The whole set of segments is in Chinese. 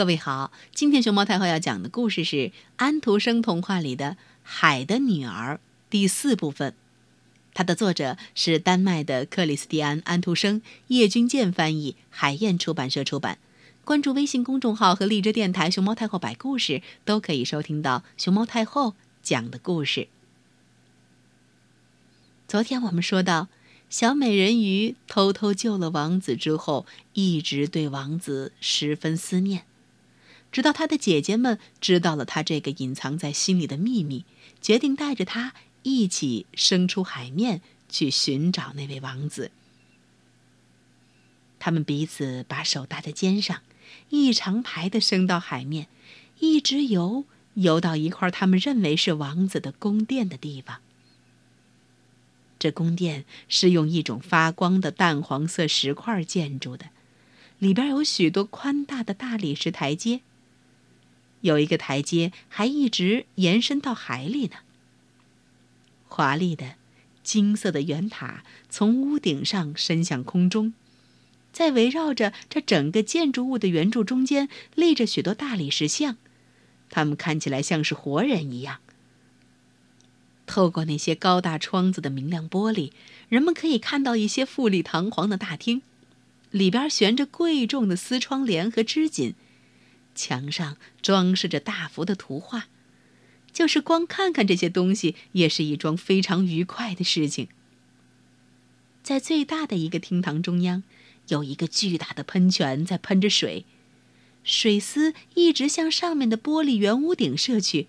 各位好，今天熊猫太后要讲的故事是安徒生童话里的《海的女儿》第四部分。它的作者是丹麦的克里斯蒂安·安徒生，叶君健翻译，海燕出版社出版。关注微信公众号和荔枝电台“熊猫太后摆故事”，都可以收听到熊猫太后讲的故事。昨天我们说到，小美人鱼偷偷救了王子之后，一直对王子十分思念。直到他的姐姐们知道了他这个隐藏在心里的秘密，决定带着他一起升出海面去寻找那位王子。他们彼此把手搭在肩上，一长排的升到海面，一直游游到一块他们认为是王子的宫殿的地方。这宫殿是用一种发光的淡黄色石块建筑的，里边有许多宽大的大理石台阶。有一个台阶还一直延伸到海里呢。华丽的、金色的圆塔从屋顶上伸向空中，在围绕着这整个建筑物的圆柱中间立着许多大理石像，它们看起来像是活人一样。透过那些高大窗子的明亮玻璃，人们可以看到一些富丽堂皇的大厅，里边悬着贵重的丝窗帘和织锦。墙上装饰着大幅的图画，就是光看看这些东西，也是一桩非常愉快的事情。在最大的一个厅堂中央，有一个巨大的喷泉在喷着水，水丝一直向上面的玻璃圆屋顶射去，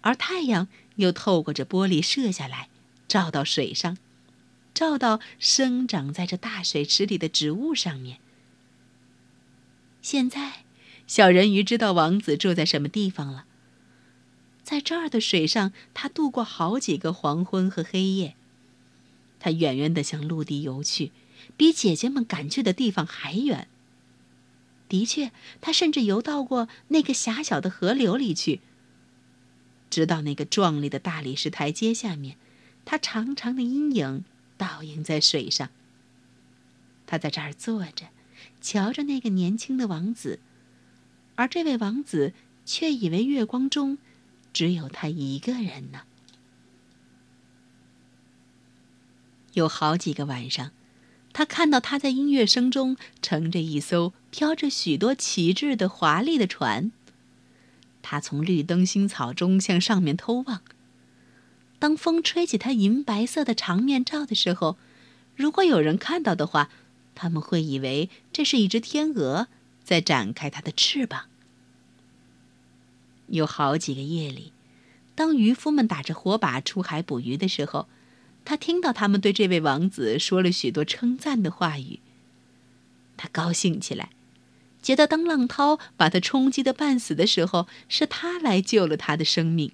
而太阳又透过这玻璃射下来，照到水上，照到生长在这大水池里的植物上面。现在。小人鱼知道王子住在什么地方了。在这儿的水上，他度过好几个黄昏和黑夜。他远远地向陆地游去，比姐姐们赶去的地方还远。的确，他甚至游到过那个狭小的河流里去，直到那个壮丽的大理石台阶下面，他长长的阴影倒映在水上。他在这儿坐着，瞧着那个年轻的王子。而这位王子却以为月光中只有他一个人呢。有好几个晚上，他看到他在音乐声中乘着一艘飘着许多旗帜的华丽的船。他从绿灯新草中向上面偷望。当风吹起他银白色的长面罩的时候，如果有人看到的话，他们会以为这是一只天鹅。在展开它的翅膀。有好几个夜里，当渔夫们打着火把出海捕鱼的时候，他听到他们对这位王子说了许多称赞的话语。他高兴起来，觉得当浪涛把他冲击的半死的时候，是他来救了他的生命。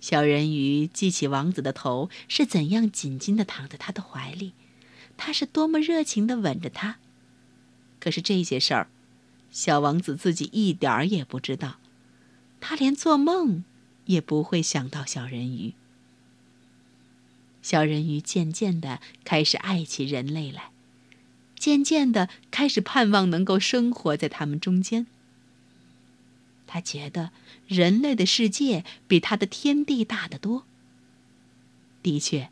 小人鱼记起王子的头是怎样紧紧地躺在他的怀里，他是多么热情地吻着他。可是这些事儿，小王子自己一点儿也不知道，他连做梦也不会想到小人鱼。小人鱼渐渐的开始爱起人类来，渐渐的开始盼望能够生活在他们中间。他觉得人类的世界比他的天地大得多。的确。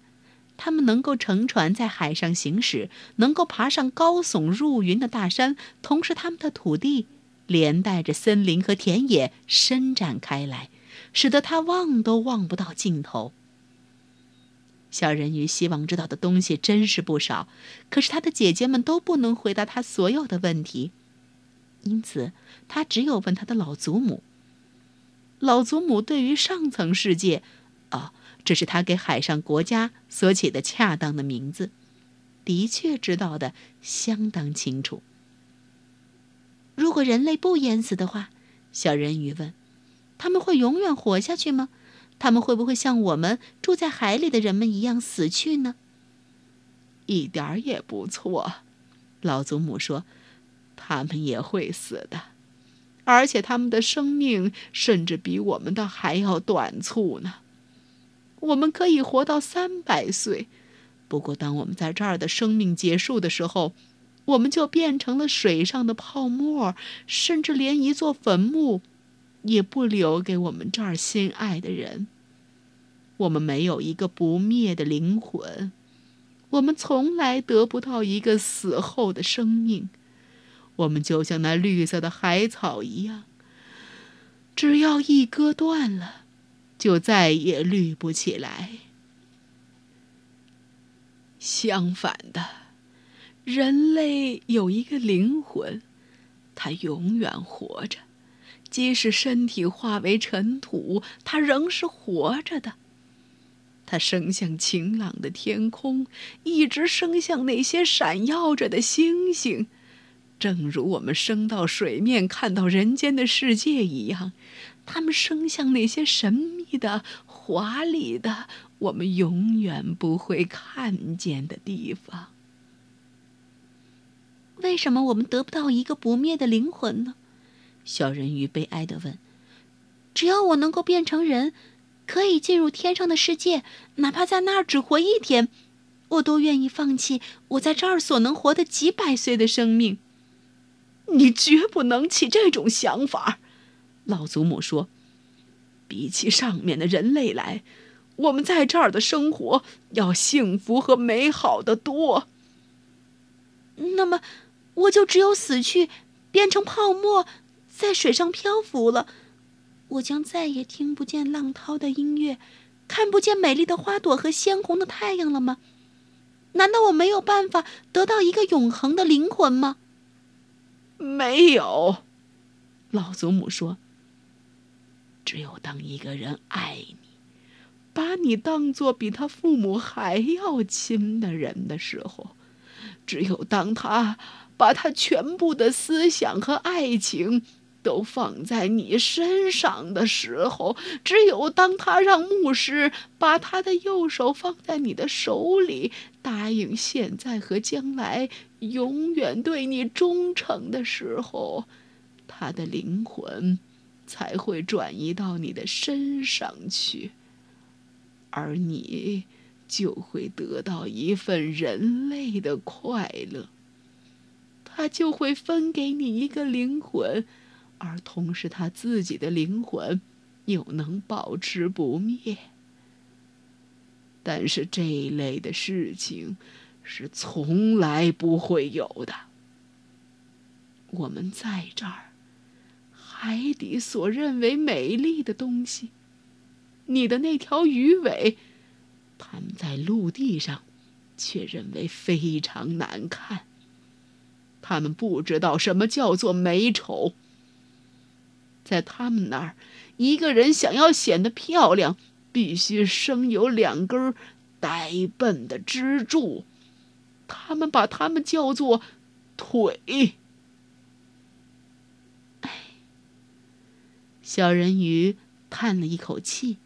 他们能够乘船在海上行驶，能够爬上高耸入云的大山，同时他们的土地连带着森林和田野伸展开来，使得他望都望不到尽头。小人鱼希望知道的东西真是不少，可是他的姐姐们都不能回答他所有的问题，因此他只有问他的老祖母。老祖母对于上层世界，啊。这是他给海上国家所起的恰当的名字，的确知道的相当清楚。如果人类不淹死的话，小人鱼问：“他们会永远活下去吗？他们会不会像我们住在海里的人们一样死去呢？”一点儿也不错，老祖母说：“他们也会死的，而且他们的生命甚至比我们的还要短促呢。”我们可以活到三百岁，不过当我们在这儿的生命结束的时候，我们就变成了水上的泡沫，甚至连一座坟墓也不留给我们这儿心爱的人。我们没有一个不灭的灵魂，我们从来得不到一个死后的生命。我们就像那绿色的海草一样，只要一割断了，就再也绿不起来。相反的，人类有一个灵魂，它永远活着，即使身体化为尘土，它仍是活着的。它升向晴朗的天空，一直升向那些闪耀着的星星，正如我们升到水面看到人间的世界一样。它们升向那些神秘的、华丽的、我们永远不会看见的地方。为什么我们得不到一个不灭的灵魂呢？小人鱼悲哀地问。只要我能够变成人。可以进入天上的世界，哪怕在那儿只活一天，我都愿意放弃我在这儿所能活的几百岁的生命。你绝不能起这种想法，老祖母说。比起上面的人类来，我们在这儿的生活要幸福和美好的多。那么，我就只有死去，变成泡沫，在水上漂浮了。我将再也听不见浪涛的音乐，看不见美丽的花朵和鲜红的太阳了吗？难道我没有办法得到一个永恒的灵魂吗？没有，老祖母说。只有当一个人爱你，把你当做比他父母还要亲的人的时候，只有当他把他全部的思想和爱情。都放在你身上的时候，只有当他让牧师把他的右手放在你的手里，答应现在和将来永远对你忠诚的时候，他的灵魂才会转移到你的身上去，而你就会得到一份人类的快乐。他就会分给你一个灵魂。而同时，他自己的灵魂又能保持不灭。但是这一类的事情是从来不会有的。我们在这儿，海底所认为美丽的东西，你的那条鱼尾，他们在陆地上却认为非常难看。他们不知道什么叫做美丑。在他们那儿，一个人想要显得漂亮，必须生有两根呆笨的支柱。他们把他们叫做腿。小人鱼叹了一口气，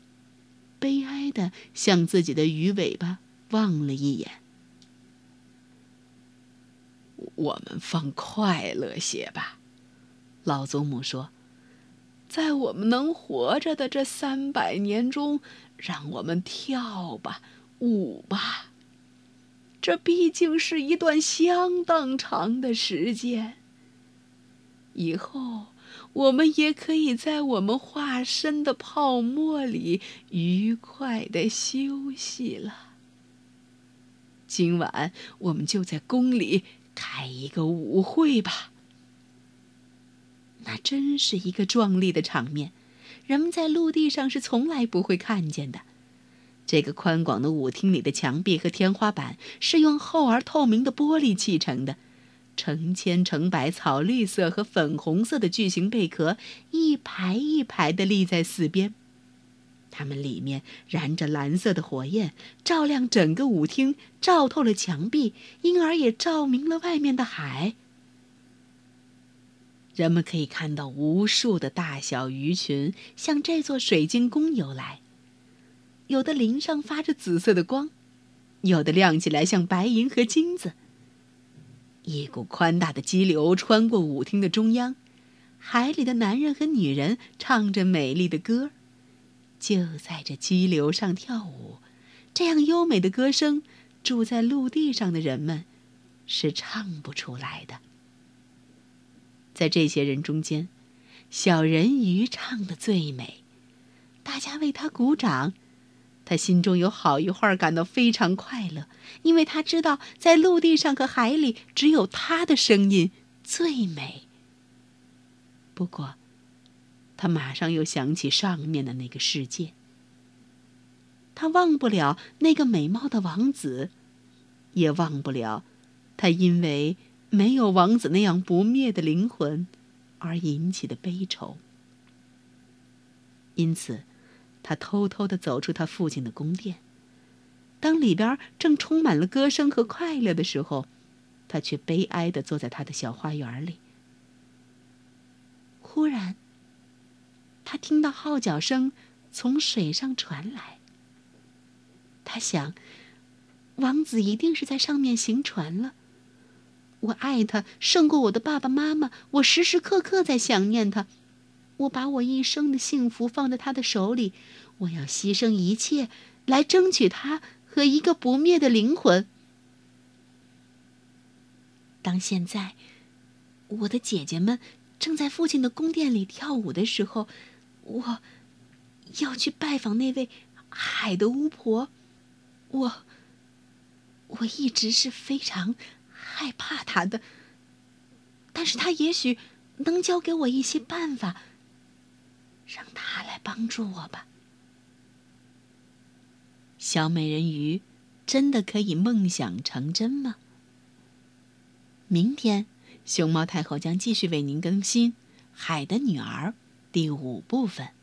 悲哀的向自己的鱼尾巴望了一眼。我们放快乐些吧，老祖母说。在我们能活着的这三百年中，让我们跳吧，舞吧。这毕竟是一段相当长的时间。以后，我们也可以在我们化身的泡沫里愉快的休息了。今晚，我们就在宫里开一个舞会吧。那真是一个壮丽的场面，人们在陆地上是从来不会看见的。这个宽广的舞厅里的墙壁和天花板是用厚而透明的玻璃砌成的，成千成百草绿色和粉红色的巨型贝壳一排一排地立在四边，它们里面燃着蓝色的火焰，照亮整个舞厅，照透了墙壁，因而也照明了外面的海。人们可以看到无数的大小鱼群向这座水晶宫游来，有的鳞上发着紫色的光，有的亮起来像白银和金子。一股宽大的激流穿过舞厅的中央，海里的男人和女人唱着美丽的歌，就在这激流上跳舞。这样优美的歌声，住在陆地上的人们是唱不出来的。在这些人中间，小人鱼唱的最美，大家为他鼓掌。他心中有好一会儿感到非常快乐，因为他知道在陆地上和海里，只有他的声音最美。不过，他马上又想起上面的那个世界。他忘不了那个美貌的王子，也忘不了他因为没有王子那样不灭的灵魂而引起的悲愁。因此，他偷偷的走出他父亲的宫殿。当里边正充满了歌声和快乐的时候，他却悲哀的坐在他的小花园里。忽然，他听到号角声从水上传来。他想，王子一定是在上面行船了。我爱他胜过我的爸爸妈妈，我时时刻刻在想念他。我把我一生的幸福放在他的手里，我要牺牲一切来争取他和一个不灭的灵魂。当现在，我的姐姐们正在父亲的宫殿里跳舞的时候，我要去拜访那位海的巫婆。我，我一直是非常害怕她的，但是她也许能教给我一些办法，让他来帮助我吧。小美人鱼真的可以梦想成真吗？明天，熊猫太后将继续为您更新《海的女儿》第五部分。